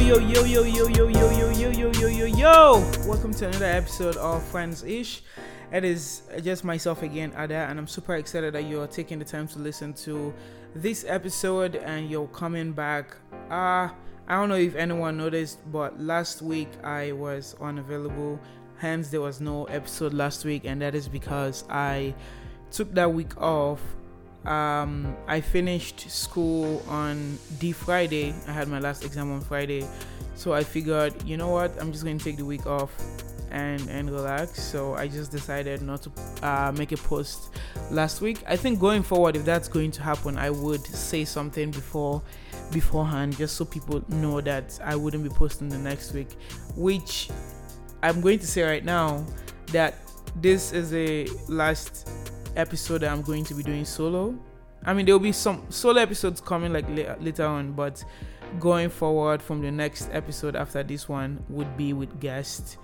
yo, yo, yo, yo, yo, yo, yo, yo, yo, yo, yo, yo, yo. Welcome to another episode of Friends Ish. It is just myself again, Ada, and I'm super excited that you're taking the time to listen to this episode and you're coming back. Uh, I don't know if anyone noticed, but last week I was unavailable. Hence, there was no episode last week, and that is because I took that week off um, I finished school on the Friday. I had my last exam on Friday, so I figured, you know what, I'm just going to take the week off and and relax. So I just decided not to uh, make a post last week. I think going forward, if that's going to happen, I would say something before beforehand, just so people know that I wouldn't be posting the next week. Which I'm going to say right now that this is a last episode that I'm going to be doing solo. I mean, there will be some solo episodes coming like later on, but going forward from the next episode after this one would be with guests,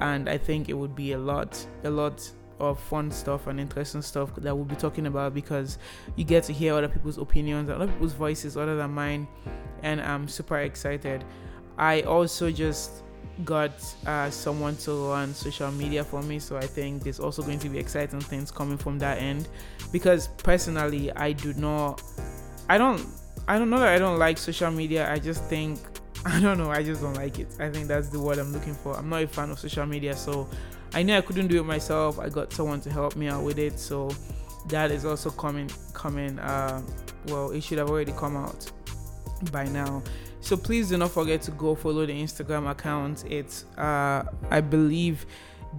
and I think it would be a lot, a lot of fun stuff and interesting stuff that we'll be talking about because you get to hear other people's opinions, other people's voices other than mine, and I'm super excited. I also just got uh, someone to run social media for me. So i think there's also going to be exciting things coming from that end. Because personally i do not i don't i don't know that i don't like social media. I just think i don't know i just don't like it. I think that's the word i'm looking for. I'm not a fan of social media. So i knew i couldn't do it myself. I got someone to help me out with it. So that is also coming coming uh well it should have already come out by now so please do not forget to go follow the Instagram account. It's uh I believe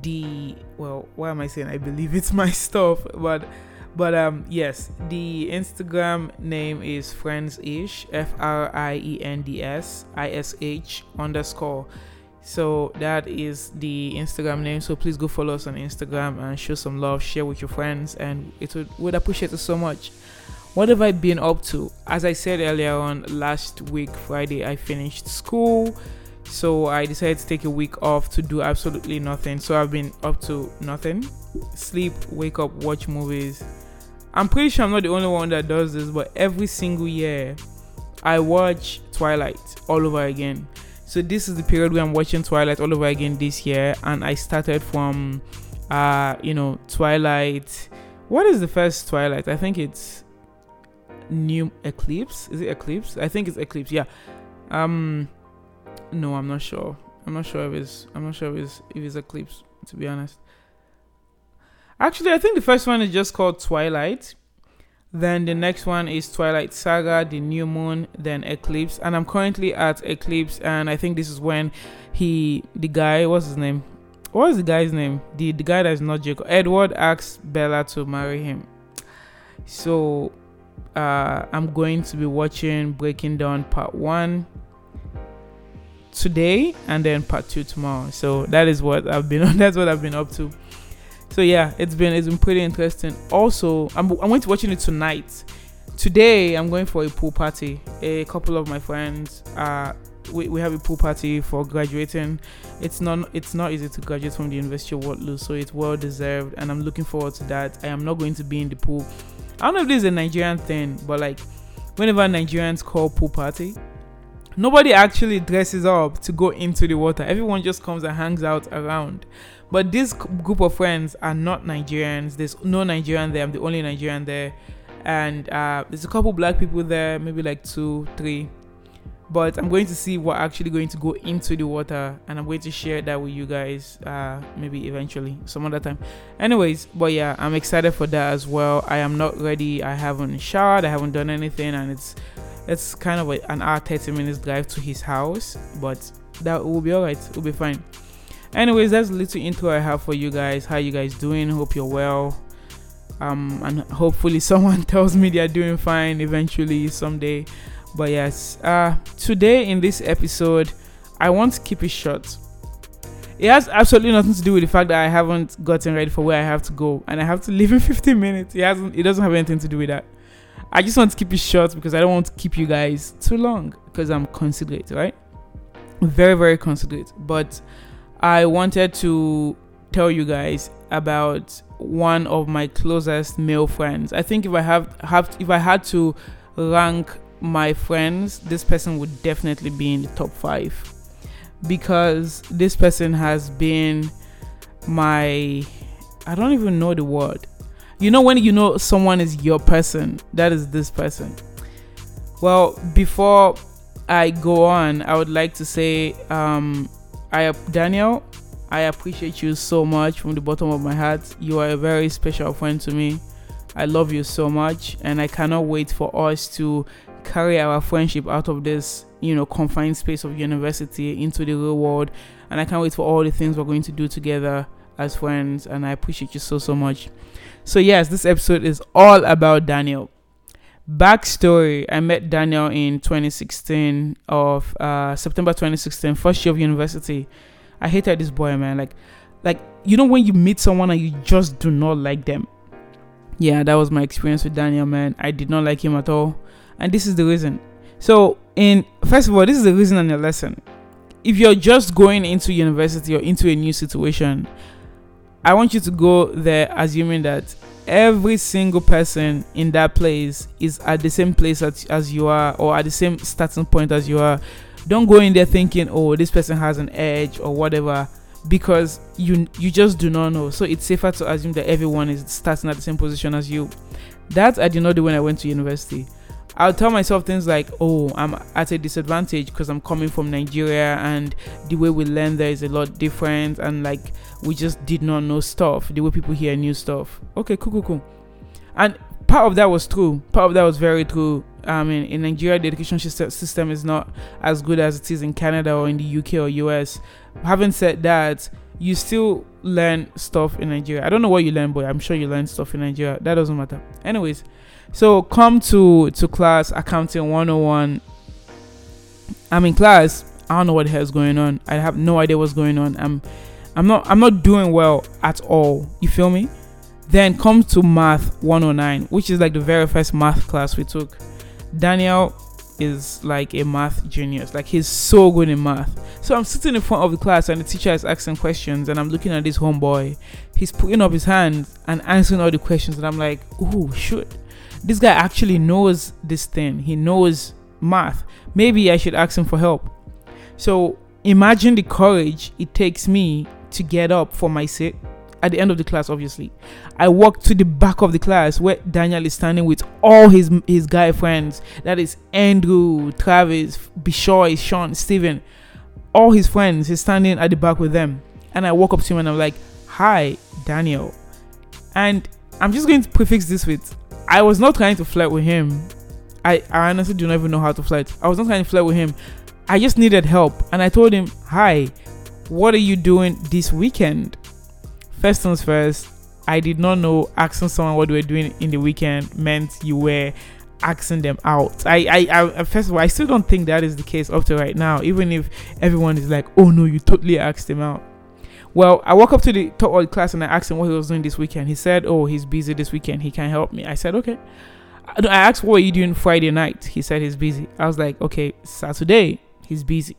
the well, why am I saying I believe it's my stuff, but but um yes, the Instagram name is friends ish F R I E N D S I S H underscore. So that is the Instagram name. So please go follow us on Instagram and show some love, share with your friends, and it would would appreciate it so much. What have I been up to? As I said earlier on, last week, Friday, I finished school. So I decided to take a week off to do absolutely nothing. So I've been up to nothing. Sleep, wake up, watch movies. I'm pretty sure I'm not the only one that does this, but every single year I watch Twilight all over again. So this is the period where I'm watching Twilight all over again this year, and I started from, uh, you know, Twilight. What is the first Twilight? I think it's new eclipse? Is it eclipse? I think it's eclipse yeah. Um no i'm not sure. I'm not sure if it's i'm not sure if it's if it's eclipse to be honest. Actually i think the first one is just called twilight. Then the next one is twilight saga the new moon then eclipse. And i'm currently at eclipse and i think this is when he the guy what's his name? What's the guy's name? The the guy that's not jacob edward asks bella to marry him. So uh, I'm going to be watching Breaking Dawn Part 1 today and then part 2 tomorrow. So that is what I've been. That's what I've been up to. So yeah, it's been it's been pretty interesting. Also, I'm I'm going to watching it tonight. Today I'm going for a pool party. A couple of my friends uh we, we have a pool party for graduating. It's not it's not easy to graduate from the University of Waterloo, so it's well deserved and I'm looking forward to that. I am not going to be in the pool I don't know if this is a Nigerian thing, but like whenever Nigerians call pool party, nobody actually dresses up to go into the water. Everyone just comes and hangs out around. But this group of friends are not Nigerians. There's no Nigerian there. I'm the only Nigerian there, and uh, there's a couple black people there, maybe like two, three but I'm going to see what actually going to go into the water and I'm going to share that with you guys uh, maybe eventually some other time. Anyways but yeah I'm excited for that as well. I am not ready. I haven't showered. I haven't done anything and it's it's kind of a, an hour 30 minutes drive to his house but that will be alright. It will be fine. Anyways that's a little intro I have for you guys. How you guys doing? Hope you're well. Um and hopefully someone tells me they're doing fine eventually someday but yes, uh, today in this episode, I want to keep it short. It has absolutely nothing to do with the fact that I haven't gotten ready for where I have to go and I have to leave in 15 minutes. It hasn't. It doesn't have anything to do with that. I just want to keep it short because I don't want to keep you guys too long because I'm considerate, right? Very, very considerate. But I wanted to tell you guys about one of my closest male friends. I think if I have have if I had to rank my friends, this person would definitely be in the top five because this person has been my I don't even know the word. You know when you know someone is your person, that is this person. Well, before I go on, I would like to say, um, I Daniel, I appreciate you so much from the bottom of my heart. You are a very special friend to me. I love you so much, and I cannot wait for us to carry our friendship out of this, you know, confined space of university into the real world. And I can't wait for all the things we're going to do together as friends. And I appreciate you so, so much. So, yes, this episode is all about Daniel. Backstory I met Daniel in 2016 of uh, September 2016, first year of university. I hated this boy, man. Like, like you know when you meet someone and you just do not like them. Yeah, that was my experience with Daniel, man. I did not like him at all and this is the reason. So, in first of all, this is the reason and the lesson. If you're just going into university or into a new situation, I want you to go there assuming that every single person in that place is at the same place as, as you are or at the same starting point as you are. Don't go in there thinking, oh, this person has an edge or whatever because you you just do not know. So it's safer to assume that everyone is starting at the same position as you. That I did not do when I went to university. I'll tell myself things like, oh, I'm at a disadvantage because I'm coming from Nigeria and the way we learn there is a lot different and like we just did not know stuff the way people hear new stuff. Okay, cool, cool, cool. And part of that was true. Part of that was very true. I mean, in Nigeria, the education system is not as good as it is in Canada or in the UK or US. Having said that, you still learn stuff in Nigeria. I don't know what you learn, but I'm sure you learn stuff in Nigeria. That doesn't matter. Anyways, so come to to class accounting 101. I'm in class. I don't know what the hell is going on. I have no idea what's going on. I'm I'm not I'm not doing well at all. You feel me? Then come to math 109, which is like the very first math class we took. Daniel is like a math genius. Like he's so good in math. So I'm sitting in front of the class and the teacher is asking questions and I'm looking at this homeboy. He's putting up his hands and answering all the questions and I'm like, oh shoot. this guy actually knows this thing. He knows math. Maybe I should ask him for help. So imagine the courage it takes me to get up for my seat at the end of the class obviously i walk to the back of the class where daniel is standing with all his his guy friends that is andrew travis bishoy sean steven all his friends he's standing at the back with them and i walk up to him and i'm like hi daniel and i'm just going to prefix this with I was not trying to flirt with him. I, I honestly do not even know how to flirt. I was not trying to flirt with him. I just needed help. And I told him, Hi, what are you doing this weekend? First things first, I did not know asking someone what we were doing in the weekend meant you were asking them out. I, I, I, first of all, I still don't think that is the case up to right now, even if everyone is like, oh no, you totally asked him out. Well, I walk up to the top of the class and I asked him what he was doing this weekend. He said, "Oh, he's busy this weekend. He can't help me." I said, "Okay." I asked, "What are you doing Friday night?" He said he's busy. I was like, "Okay, Saturday he's busy."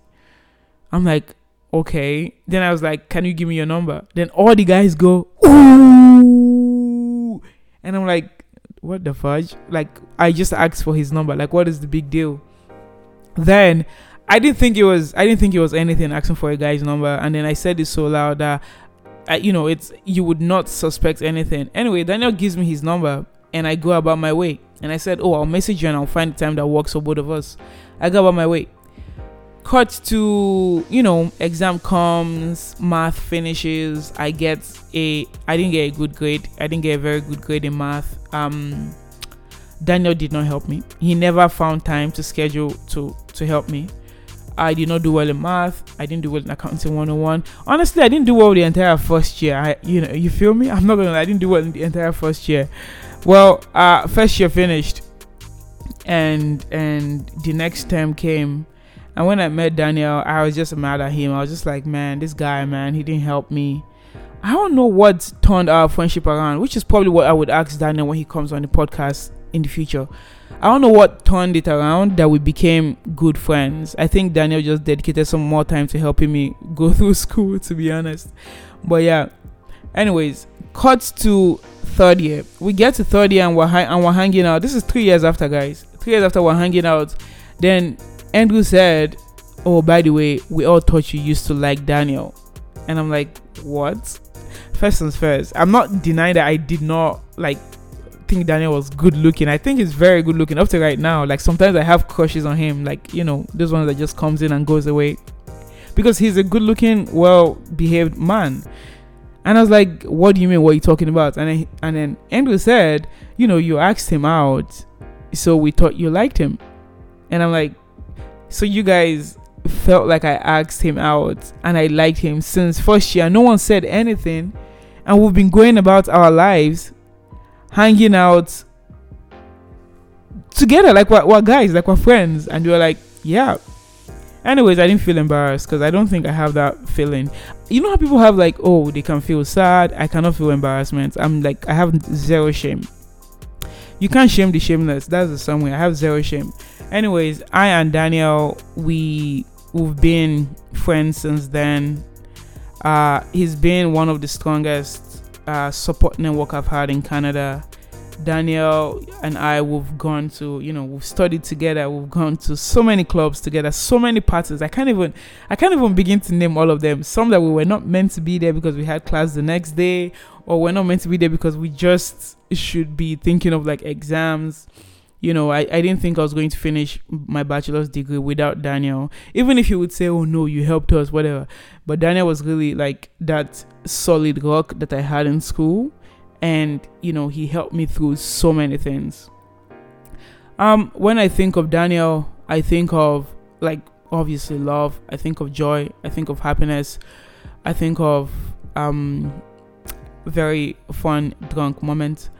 I'm like, "Okay." Then I was like, "Can you give me your number?" Then all the guys go, "Ooh," and I'm like, "What the fudge?" Like I just asked for his number. Like, what is the big deal? Then I didn't think it was I didn't think it was anything asking for a guy's number and then I said it so loud that I, you know it's you would not suspect anything. Anyway, Daniel gives me his number and I go about my way. And I said, "Oh, I'll message you and I'll find the time that works for both of us." I go about my way. Cut to, you know, exam comes, math finishes, I get a I didn't get a good grade. I didn't get a very good grade in math. Um Daniel did not help me. He never found time to schedule to to help me. I did not do well in math. I didn't do well in accounting 101. Honestly, I didn't do well the entire first year. I, you know, you feel me? I'm not gonna. I didn't do well in the entire first year. Well, uh, first year finished, and and the next term came. And when I met Daniel, I was just mad at him. I was just like, man, this guy, man, he didn't help me. I don't know what turned our friendship around, which is probably what I would ask Daniel when he comes on the podcast in the future. I don't know what turned it around that we became good friends. I think Daniel just dedicated some more time to helping me go through school, to be honest. But yeah, anyways, cut to third year. We get to third year and we're hi- and we're hanging out. This is three years after, guys. three years after we're hanging out, then Andrew said, "Oh, by the way, we all thought you used to like Daniel," and I'm like, "What?" First things first, I'm not denying that I did not like think Daniel was good looking. I think he's very good looking up to right now. Like sometimes I have crushes on him, like you know, this one that just comes in and goes away, because he's a good looking, well behaved man. And I was like, "What do you mean? What are you talking about?" And and then Andrew said, "You know, you asked him out, so we thought you liked him." And I'm like, "So you guys felt like I asked him out and I liked him since first year? No one said anything, and we've been going about our lives, hanging out together like we're, we're guys, like we're friends." And you were like, "Yeah." Anyways, I didn't feel embarrassed because I don't think I have that feeling. You know how people have like, oh, they can feel sad. I cannot feel embarrassment. I'm like, I have zero shame. You can't shame the shameless. That's the way. I have zero shame. Anyways, I and Daniel, we we've been friends since then. Uh, he's been one of the strongest uh, support network I've had in Canada. Daniel and I, we've gone to, you know, we've studied together. We've gone to so many clubs together, so many parties. I can't even, I can't even begin to name all of them. Some that we were not meant to be there because we had class the next day, or we're not meant to be there because we just should be thinking of like exams. You know, I, I didn't think I was going to finish my bachelor's degree without Daniel. Even if you would say, oh no, you helped us, whatever. But Daniel was really like that solid rock that I had in school and you know he helped me through so many things. Um when i think of daniel i think of like obviously love i think of joy i think of happiness i think of um very fun drunk moments.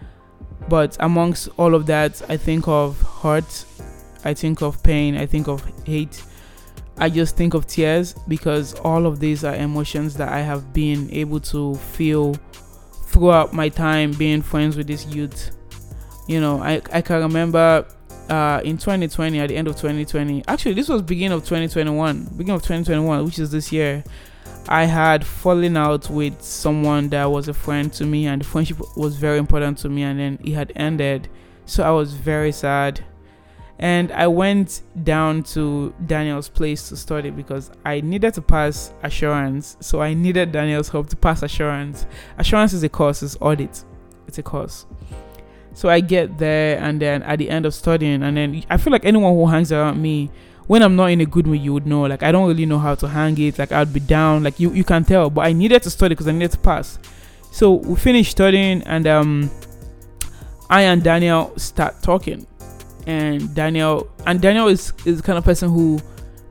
But amongst all of that i think of hurt i think of pain i think of hate. I just think of tears because all of these are emotions that i have been able to feel throughout my time being friends with this youth. You know, I, I can remember uh, in 2020, at the end of 2020, actually, this was beginning of 2021, beginning of 2021, which is this year. I had fallen out with someone that was a friend to me, and the friendship was very important to me, and then it had ended. So I was very sad and I went down to Daniel's place to study because I needed to pass assurance. So I needed Daniel's help to pass assurance. Assurance is a course, it's audit. It's a course. So I get there and then at the end of studying and then I feel like anyone who hangs around me when I'm not in a good mood, you would know. Like I don't really know how to hang it. Like I'd be down. Like you, you can tell. But I needed to study because I needed to pass. So we finished studying and um I and Daniel start talking and Daniel and Daniel is is the kind of person who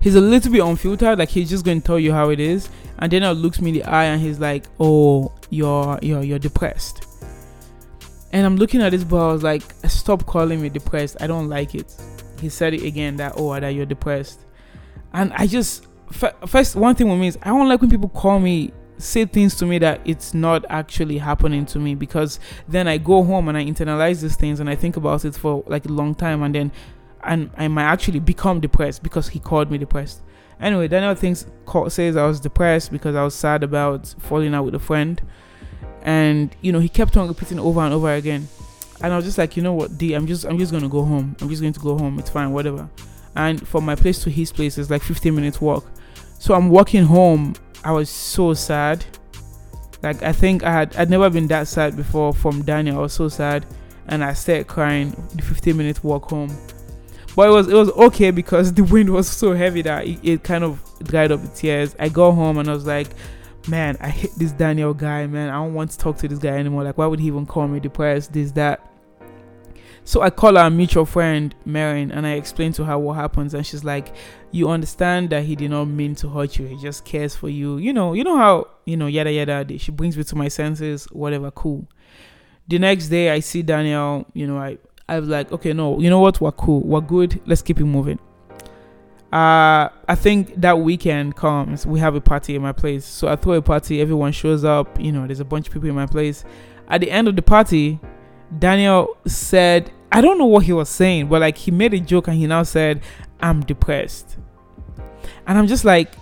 he's a little bit unfiltered, like he's just going to tell you how it is. And Daniel looks me in the eye and he's like, "Oh, you're you're you're depressed." And I'm looking at this boy. I was like, "Stop calling me depressed. I don't like it." He said it again that oh that you're depressed, and I just first one thing with me is I don't like when people call me say things to me that it's not actually happening to me because then I go home and I internalize these things and I think about it for like a long time and then and I might actually become depressed because he called me depressed. Anyway, Daniel thinks says I was depressed because I was sad about falling out with a friend, and you know he kept on repeating over and over again, and I was just like, you know what, D, I'm just I'm just gonna go home. I'm just going to go home. It's fine, whatever. And from my place to his place is like 15 minutes walk, so I'm walking home I was so sad. Like I think I had I'd never been that sad before from Daniel. I was so sad and I started crying the 15 minute walk home. But it was it was okay because the wind was so heavy that it, it kind of dried up the tears. I got home and I was like, man, I hate this Daniel guy, man. I don't want to talk to this guy anymore. Like, why would he even call me depressed? This, that. So I call our mutual friend Marin and I explain to her what happens and she's like, You understand that he did not mean to hurt you, he just cares for you. You know, you know how, you know, yada yada. She brings me to my senses, whatever, cool. The next day I see Daniel, you know, I I was like, okay, no, you know what, we're cool, we're good, let's keep it moving. Uh I think that weekend comes, we have a party in my place. So I throw a party, everyone shows up, you know, there's a bunch of people in my place. At the end of the party, Daniel said I don't know what he was saying, but like he made a joke and he now said, I'm depressed. And I'm just like,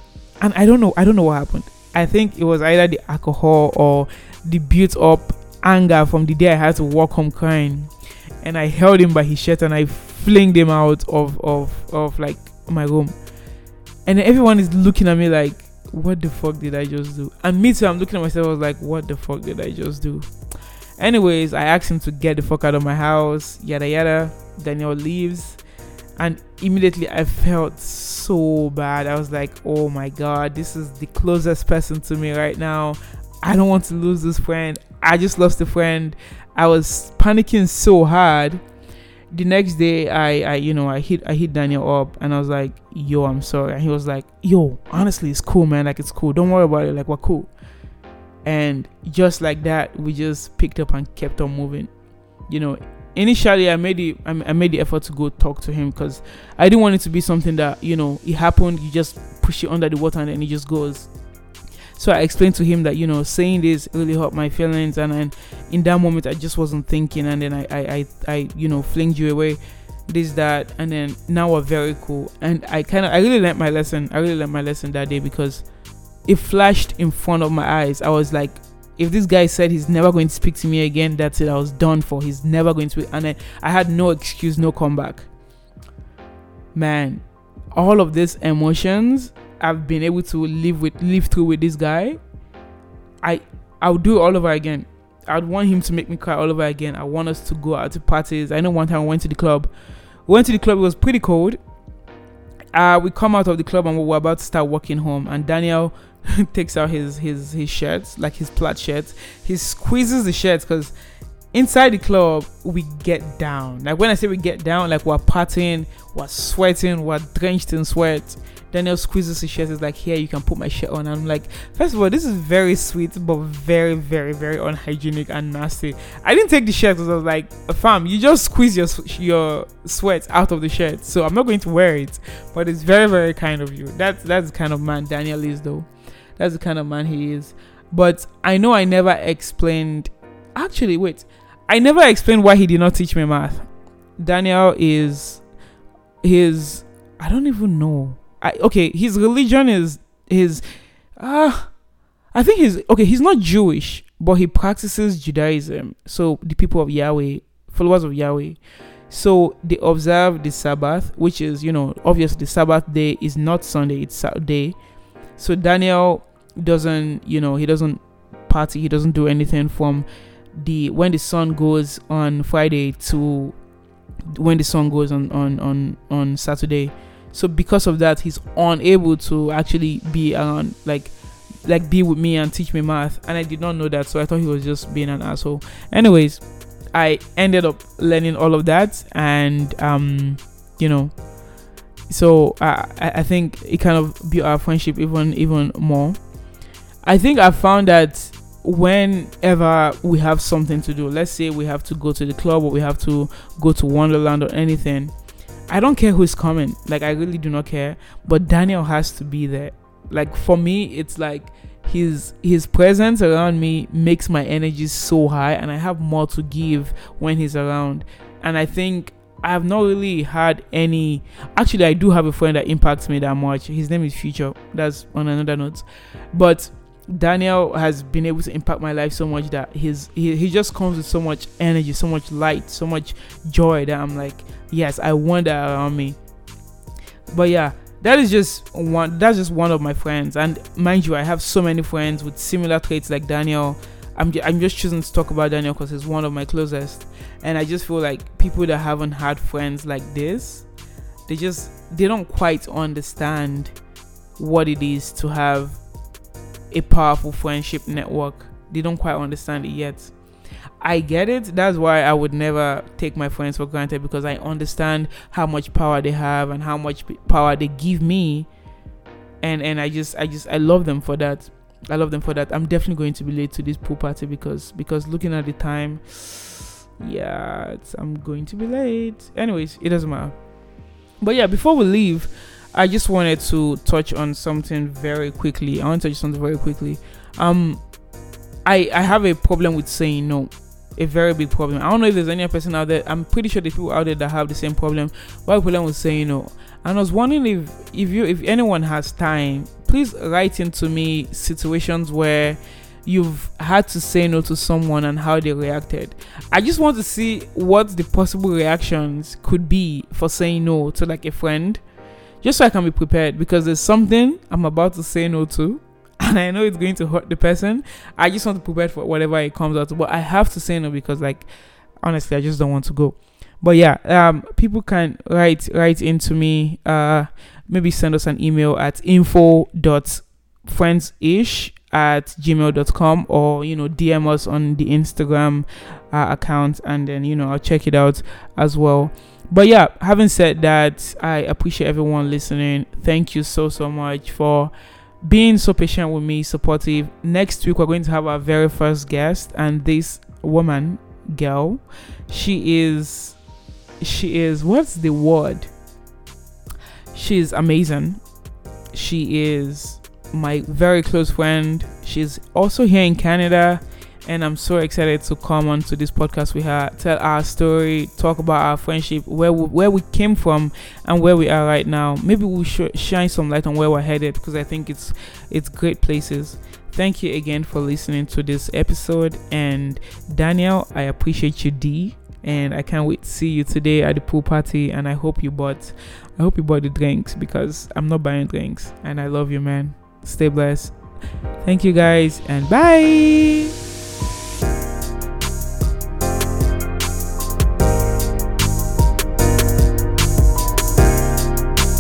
and I don't know, I don't know what happened. I think it was either the alcohol or the built up anger from the day I had to walk home crying. And I held him by his shirt and I flinged him out of of of like my room, and everyone is looking at me like, "What the fuck did I just do?" And me too, I'm looking at myself. I was like, "What the fuck did I just do?" Anyways, I asked him to get the fuck out of my house. Yada yada. Daniel leaves, and immediately I felt so bad. I was like, "Oh my god, this is the closest person to me right now. I don't want to lose this friend. I just lost a friend. I was panicking so hard." the next day I, I you know I hit I hit Daniel up and I was like yo I'm sorry and he was like yo honestly it's cool man like it's cool don't worry about it like we're cool and just like that we just picked up and kept on moving. You know initially i made the i made the effort to go talk to him because i didn't want it to be something that you know it happened you just push it under the water and then it just goes. So i explained to him that you know saying this really hurt my feelings and then in that moment i just wasn't thinking and then i i i, I you know flinged you away this that and then now we're very cool. And i kind of i really learned my lesson i really learned my lesson that day because it flashed in front of my eyes. I was like, if this guy said he's never going to speak to me again, that's it. I was done for. He's never going to. And I, I had no excuse, no comeback. Man, all of these emotions I've been able to live with, live through with this guy. I, I would do it all over again. I'd want him to make me cry all over again. I want us to go out to parties. I know one time I went to the club. We went to the club. It was pretty cold. Uh, we come out of the club and we we're about to start walking home. And Daniel takes out his his his shirts, like his plaid shirts. He squeezes the shirts because inside the club we get down. Like when I say we get down, like we're partying, we're sweating, we're drenched in sweat. Daniel squeezes his shirt. Is like, here you can put my shirt on. I'm like, first of all, this is very sweet, but very, very, very unhygienic and nasty. I didn't take the shirt because I was like, fam, you just squeeze your your sweat out of the shirt, so I'm not going to wear it. But it's very, very kind of you. That's that's the kind of man Daniel is, though. That's the kind of man he is. But I know I never explained. Actually, wait. I never explained why he did not teach me math. Daniel is his. I don't even know. I, okay, his religion is his. Ah, uh, I think he's okay. He's not Jewish, but he practices Judaism. So the people of Yahweh, followers of Yahweh. So they observe the Sabbath, which is, you know, obviously the Sabbath day is not Sunday, it's Saturday. So Daniel doesn't, you know, he doesn't party, he doesn't do anything from the when the sun goes on Friday to when the sun goes on on on on Saturday. So because of that, he's unable to actually be around like like be with me and teach me math and i did not know that so i thought he was just being an asshole anyways i ended up learning all of that and um you know so I, I think it kind of built our friendship even even more. I think I found that whenever we have something to do, let's say we have to go to the club or we have to go to Wonderland or anything, I don't care who's coming. Like I really do not care. But Daniel has to be there. Like for me, it's like his his presence around me makes my energy so high and I have more to give when he's around. And I think I have not really had any. Actually, I do have a friend that impacts me that much. His name is Future. That's on another note. But Daniel has been able to impact my life so much that his he, he just comes with so much energy, so much light, so much joy that I'm like, yes, I want that around me. But yeah, that is just one. That's just one of my friends, and mind you, I have so many friends with similar traits like Daniel I'm, I'm just choosing to talk about Daniel because he's one of my closest. And I just feel like people that haven't had friends like this, they just they don't quite understand what it is to have a powerful friendship network. They don't quite understand it yet. I get it. That's why I would never take my friends for granted because I understand how much power they have and how much power they give me. And and I just I just I love them for that. I love them for that. I'm definitely going to be late to this pool party because because looking at the time, yeah, I'm going to be late. Anyways, it doesn't matter. But yeah, before we leave, I just wanted to touch on something very quickly. I want to touch something very quickly. Um, I I have a problem with saying no. A very big problem. I don't know if there's any person out there. I'm pretty sure there's people out there that have the same problem. But problem with saying no. And I was wondering if if you if anyone has time please write into me situations where you've had to say no to someone and how they reacted. I just want to see what the possible reactions could be for saying no to like a friend, just so I can be prepared because there's something I'm about to say no to. And I know it's going to hurt the person. I just want to prepare for whatever it comes out. But I have to say no because, like, honestly, I just don't want to go. But yeah, um, people can write write into me. Uh, maybe send us an email at info dot friendsish at gmail.com or you know dm us on the instagram uh, account and then you know i'll check it out as well. But yeah having said that i appreciate everyone listening. Thank you so so much for being so patient with me supportive. Next week we're going to have our very first guest and this woman girl she is she is what's the word she's amazing she is my very close friend. She's also here in Canada, and I'm so excited to come on to this podcast with her, tell our story, talk about our friendship, where we, where we came from, and where we are right now. Maybe we'll sh- shine some light on where we're headed because I think it's it's great places. Thank you again for listening to this episode, and Daniel, I appreciate you, D and I can't wait to see you today at the pool party. And I hope you bought, I hope you bought the drinks because I'm not buying drinks, and I love you, man. Stay blessed. Thank you guys and bye.